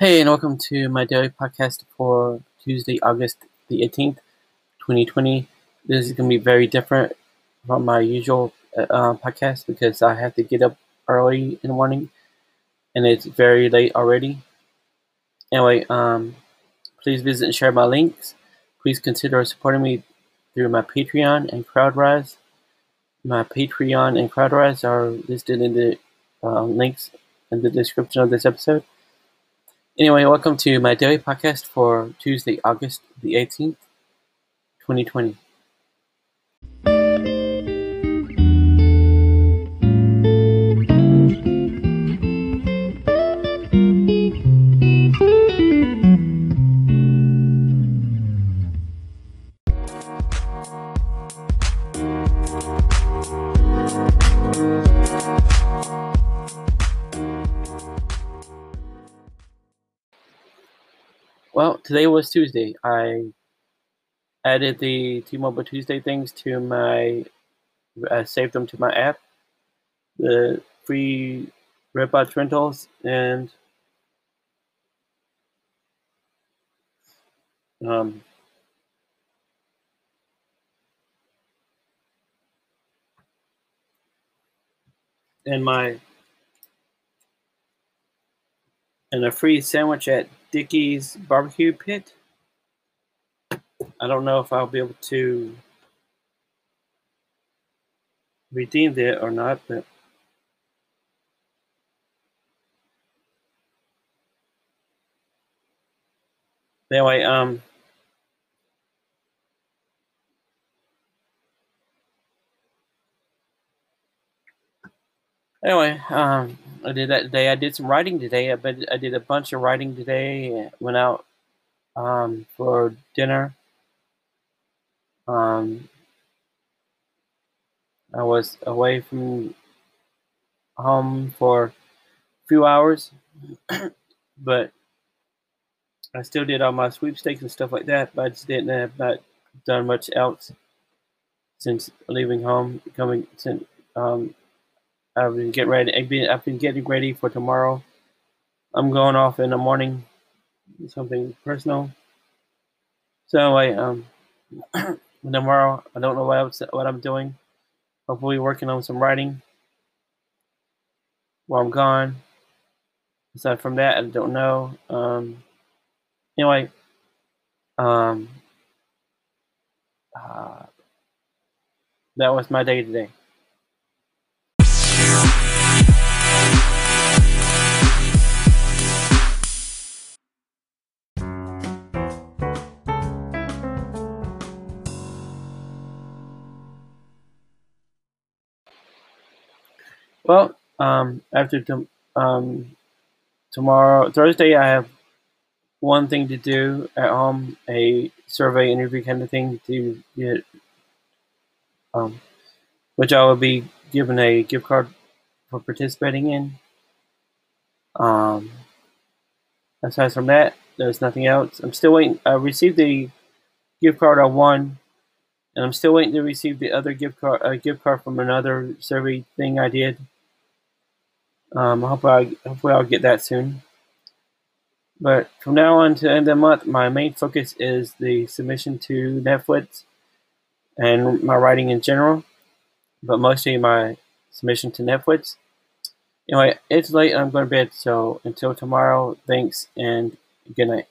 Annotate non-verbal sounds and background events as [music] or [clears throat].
Hey, and welcome to my daily podcast for Tuesday, August the 18th, 2020. This is going to be very different from my usual uh, podcast because I have to get up early in the morning and it's very late already. Anyway, um, please visit and share my links. Please consider supporting me through my Patreon and CrowdRise. My Patreon and CrowdRise are listed in the uh, links in the description of this episode. Anyway, welcome to my daily podcast for Tuesday, August the 18th, 2020. Well, today was Tuesday. I added the T-Mobile Tuesday things to my, I saved them to my app, the free Redbox rentals, and um, and my and a free sandwich at Dickey's Barbecue Pit. I don't know if I'll be able to redeem it or not, but anyway, um, anyway, um, I did that today. I did some writing today. I bet I did a bunch of writing today. Went out um, for dinner. Um, I was away from home for a few hours, [clears throat] but I still did all my sweepstakes and stuff like that. But I just didn't have not done much else since leaving home, coming since um, I've been getting ready. I've been, I've been getting ready for tomorrow. I'm going off in the morning. Something personal. So I um [clears throat] tomorrow I don't know what else, what I'm doing. Hopefully working on some writing while I'm gone. Aside from that, I don't know. Um, anyway, um, uh, that was my day today. Well, um, after um, tomorrow, Thursday, I have one thing to do at home, a survey interview kind of thing to get, um, which I will be given a gift card for participating in. Um, aside from that, there's nothing else. I'm still waiting. I received the gift card I won, and I'm still waiting to receive the other gift card, a gift card from another survey thing I did. Um, hopefully, I, hopefully I'll get that soon. But from now on to the end of the month, my main focus is the submission to Netflix and my writing in general, but mostly my submission to Netflix. Anyway, it's late I'm going to bed, so until tomorrow, thanks and good night.